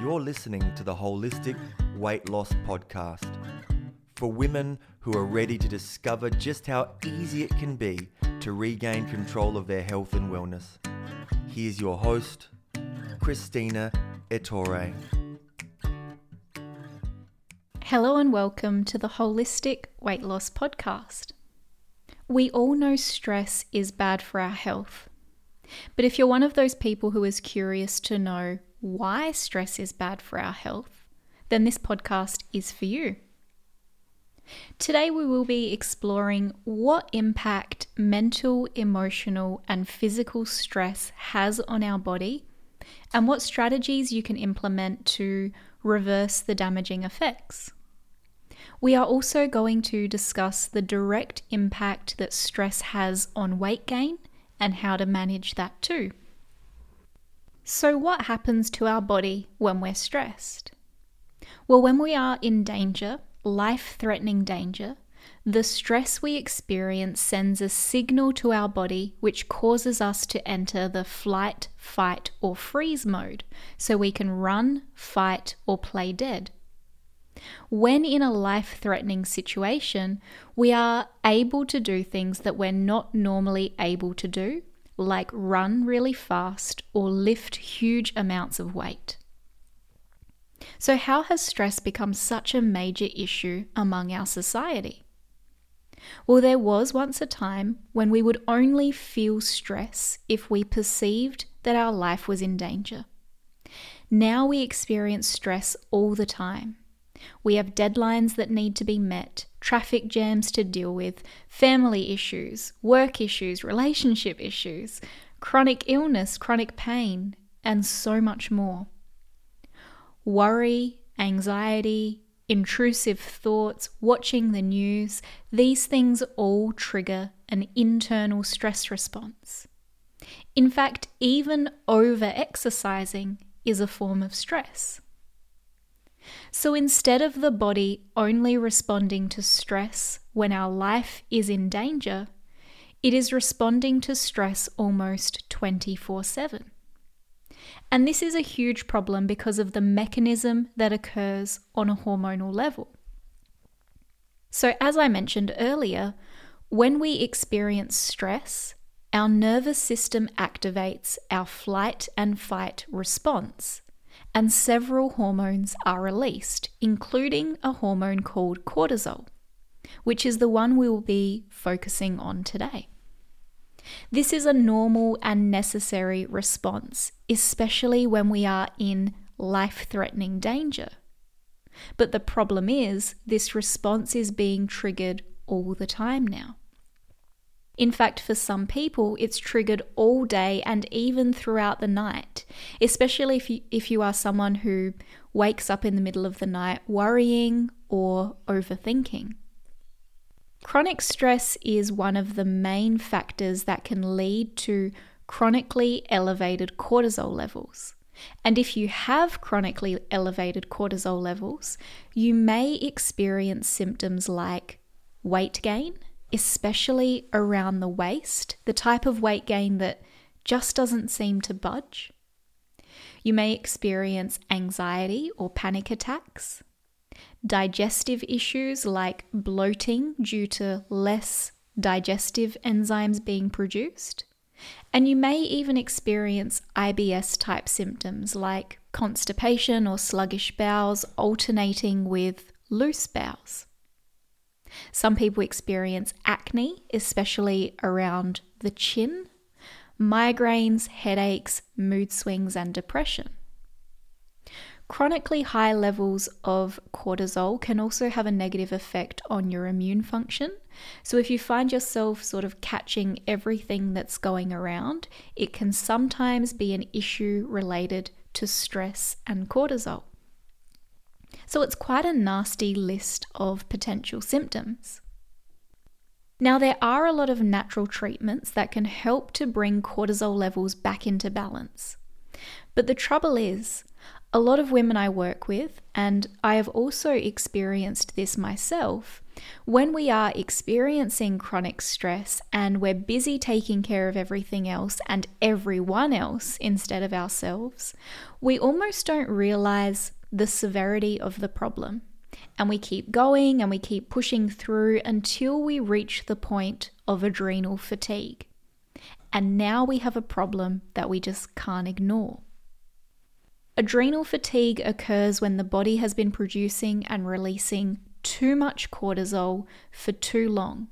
You're listening to the Holistic Weight Loss Podcast for women who are ready to discover just how easy it can be to regain control of their health and wellness. Here's your host, Christina Ettore. Hello and welcome to the Holistic Weight Loss Podcast. We all know stress is bad for our health. But if you're one of those people who is curious to know why stress is bad for our health, then this podcast is for you. Today, we will be exploring what impact mental, emotional, and physical stress has on our body and what strategies you can implement to reverse the damaging effects. We are also going to discuss the direct impact that stress has on weight gain and how to manage that too. So, what happens to our body when we're stressed? Well, when we are in danger, life threatening danger, the stress we experience sends a signal to our body which causes us to enter the flight, fight, or freeze mode so we can run, fight, or play dead. When in a life threatening situation, we are able to do things that we're not normally able to do, like run really fast or lift huge amounts of weight. So, how has stress become such a major issue among our society? Well, there was once a time when we would only feel stress if we perceived that our life was in danger. Now we experience stress all the time. We have deadlines that need to be met, traffic jams to deal with, family issues, work issues, relationship issues, chronic illness, chronic pain, and so much more. Worry, anxiety, intrusive thoughts, watching the news, these things all trigger an internal stress response. In fact, even over exercising is a form of stress. So instead of the body only responding to stress when our life is in danger, it is responding to stress almost 24 7. And this is a huge problem because of the mechanism that occurs on a hormonal level. So, as I mentioned earlier, when we experience stress, our nervous system activates our flight and fight response and several hormones are released, including a hormone called cortisol, which is the one we will be focusing on today. This is a normal and necessary response, especially when we are in life threatening danger. But the problem is, this response is being triggered all the time now. In fact, for some people, it's triggered all day and even throughout the night, especially if you, if you are someone who wakes up in the middle of the night worrying or overthinking. Chronic stress is one of the main factors that can lead to chronically elevated cortisol levels. And if you have chronically elevated cortisol levels, you may experience symptoms like weight gain, especially around the waist, the type of weight gain that just doesn't seem to budge. You may experience anxiety or panic attacks, digestive issues like bloating due to less digestive enzymes being produced, and you may even experience IBS type symptoms like constipation or sluggish bowels alternating with loose bowels. Some people experience acne, especially around the chin, migraines, headaches, mood swings, and depression. Chronically high levels of cortisol can also have a negative effect on your immune function. So, if you find yourself sort of catching everything that's going around, it can sometimes be an issue related to stress and cortisol. So it's quite a nasty list of potential symptoms. Now, there are a lot of natural treatments that can help to bring cortisol levels back into balance. But the trouble is, a lot of women I work with, and I have also experienced this myself, When we are experiencing chronic stress and we're busy taking care of everything else and everyone else instead of ourselves, we almost don't realize the severity of the problem. And we keep going and we keep pushing through until we reach the point of adrenal fatigue. And now we have a problem that we just can't ignore. Adrenal fatigue occurs when the body has been producing and releasing too much cortisol for too long,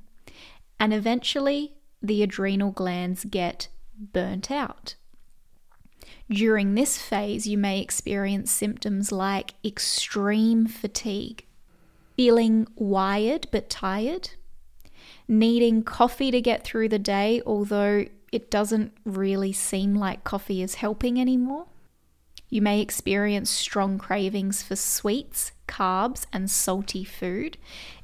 and eventually the adrenal glands get burnt out. During this phase, you may experience symptoms like extreme fatigue, feeling wired but tired, needing coffee to get through the day, although it doesn't really seem like coffee is helping anymore. You may experience strong cravings for sweets, carbs, and salty food,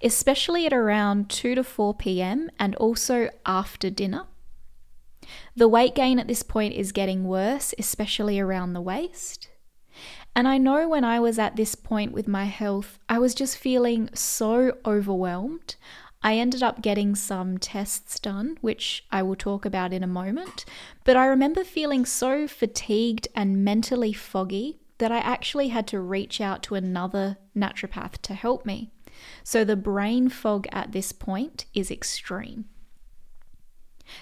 especially at around 2 to 4 pm and also after dinner. The weight gain at this point is getting worse, especially around the waist. And I know when I was at this point with my health, I was just feeling so overwhelmed. I ended up getting some tests done, which I will talk about in a moment. But I remember feeling so fatigued and mentally foggy that I actually had to reach out to another naturopath to help me. So the brain fog at this point is extreme.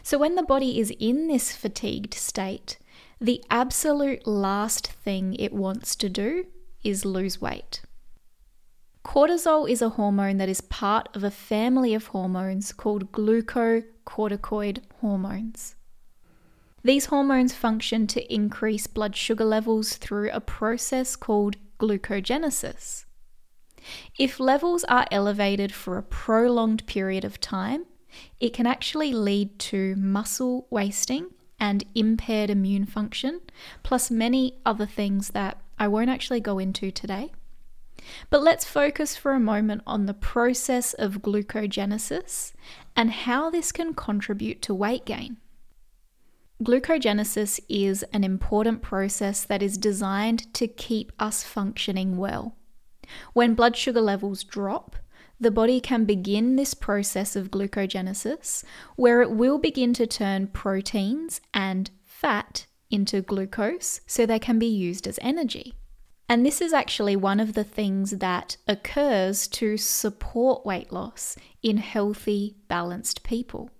So when the body is in this fatigued state, the absolute last thing it wants to do is lose weight. Cortisol is a hormone that is part of a family of hormones called glucocorticoid hormones. These hormones function to increase blood sugar levels through a process called glucogenesis. If levels are elevated for a prolonged period of time, it can actually lead to muscle wasting and impaired immune function, plus many other things that I won't actually go into today. But let's focus for a moment on the process of glucogenesis and how this can contribute to weight gain. Glucogenesis is an important process that is designed to keep us functioning well. When blood sugar levels drop, the body can begin this process of glucogenesis where it will begin to turn proteins and fat into glucose so they can be used as energy. And this is actually one of the things that occurs to support weight loss in healthy, balanced people.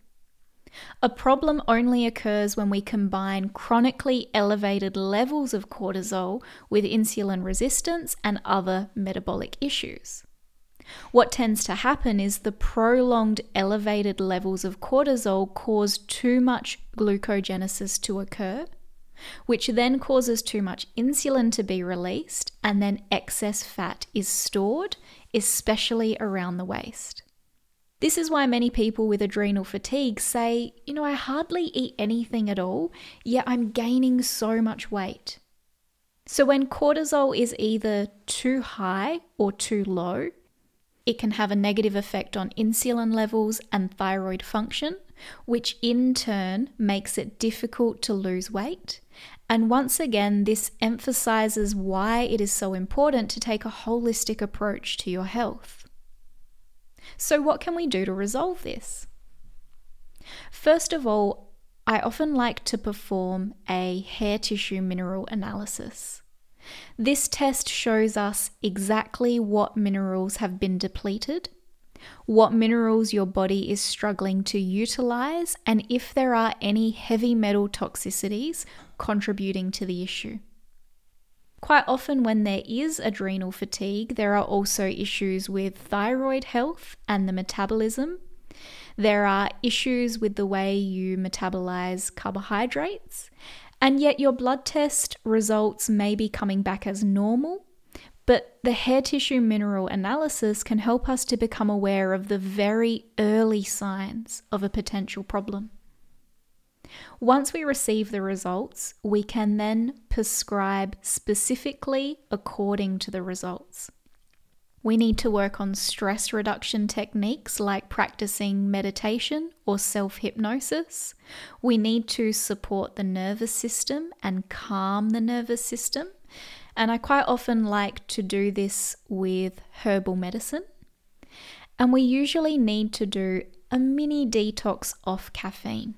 A problem only occurs when we combine chronically elevated levels of cortisol with insulin resistance and other metabolic issues. What tends to happen is the prolonged elevated levels of cortisol cause too much glucogenesis to occur, which then causes too much insulin to be released, and then excess fat is stored, especially around the waist. This is why many people with adrenal fatigue say, you know, I hardly eat anything at all, yet I'm gaining so much weight. So, when cortisol is either too high or too low, it can have a negative effect on insulin levels and thyroid function, which in turn makes it difficult to lose weight. And once again, this emphasizes why it is so important to take a holistic approach to your health. So, what can we do to resolve this? First of all, I often like to perform a hair tissue mineral analysis. This test shows us exactly what minerals have been depleted, what minerals your body is struggling to utilize, and if there are any heavy metal toxicities contributing to the issue. Quite often, when there is adrenal fatigue, there are also issues with thyroid health and the metabolism. There are issues with the way you metabolize carbohydrates, and yet, your blood test results may be coming back as normal, but the hair tissue mineral analysis can help us to become aware of the very early signs of a potential problem. Once we receive the results, we can then prescribe specifically according to the results. We need to work on stress reduction techniques like practicing meditation or self hypnosis. We need to support the nervous system and calm the nervous system. And I quite often like to do this with herbal medicine. And we usually need to do a mini detox off caffeine.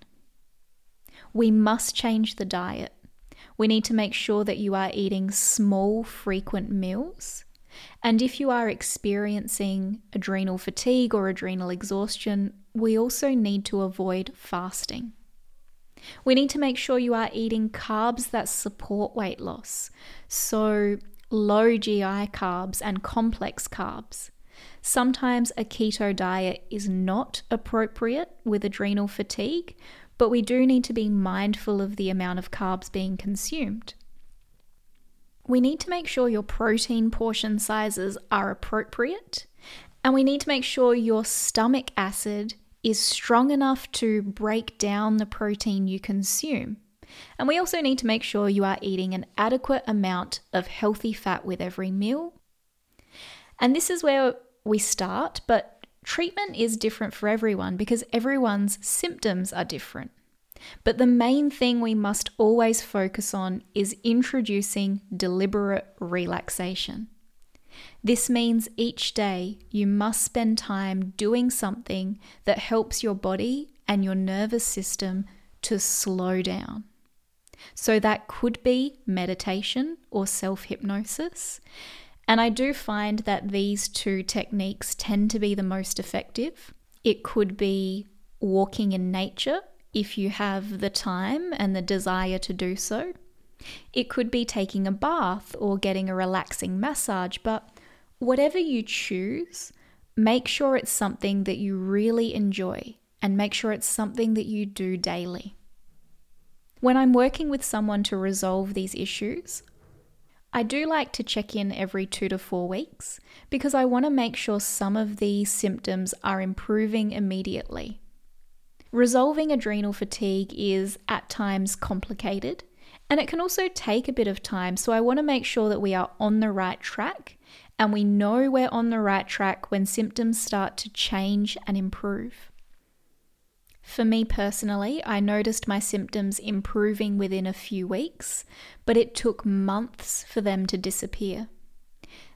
We must change the diet. We need to make sure that you are eating small, frequent meals. And if you are experiencing adrenal fatigue or adrenal exhaustion, we also need to avoid fasting. We need to make sure you are eating carbs that support weight loss. So, low GI carbs and complex carbs. Sometimes a keto diet is not appropriate with adrenal fatigue, but we do need to be mindful of the amount of carbs being consumed. We need to make sure your protein portion sizes are appropriate, and we need to make sure your stomach acid is strong enough to break down the protein you consume. And we also need to make sure you are eating an adequate amount of healthy fat with every meal. And this is where we start, but treatment is different for everyone because everyone's symptoms are different. But the main thing we must always focus on is introducing deliberate relaxation. This means each day you must spend time doing something that helps your body and your nervous system to slow down. So that could be meditation or self hypnosis. And I do find that these two techniques tend to be the most effective. It could be walking in nature if you have the time and the desire to do so. It could be taking a bath or getting a relaxing massage, but whatever you choose, make sure it's something that you really enjoy and make sure it's something that you do daily. When I'm working with someone to resolve these issues, I do like to check in every two to four weeks because I want to make sure some of these symptoms are improving immediately. Resolving adrenal fatigue is at times complicated and it can also take a bit of time, so I want to make sure that we are on the right track and we know we're on the right track when symptoms start to change and improve. For me personally, I noticed my symptoms improving within a few weeks, but it took months for them to disappear.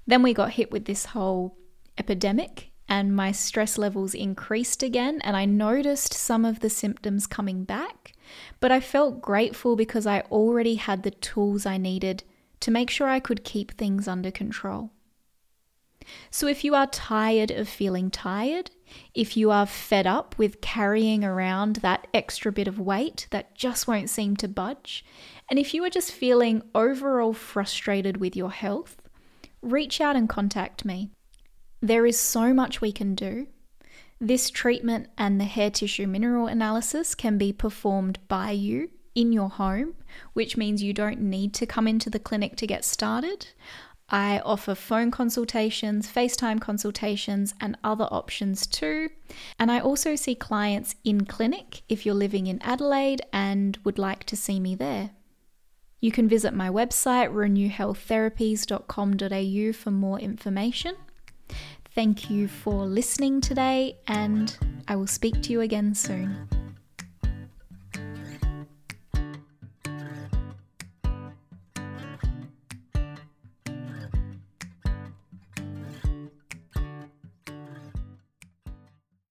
Then we got hit with this whole epidemic and my stress levels increased again, and I noticed some of the symptoms coming back. But I felt grateful because I already had the tools I needed to make sure I could keep things under control. So, if you are tired of feeling tired, if you are fed up with carrying around that extra bit of weight that just won't seem to budge, and if you are just feeling overall frustrated with your health, reach out and contact me. There is so much we can do. This treatment and the hair tissue mineral analysis can be performed by you in your home, which means you don't need to come into the clinic to get started. I offer phone consultations, FaceTime consultations, and other options too. And I also see clients in clinic if you're living in Adelaide and would like to see me there. You can visit my website, renewhealththerapies.com.au, for more information. Thank you for listening today, and I will speak to you again soon.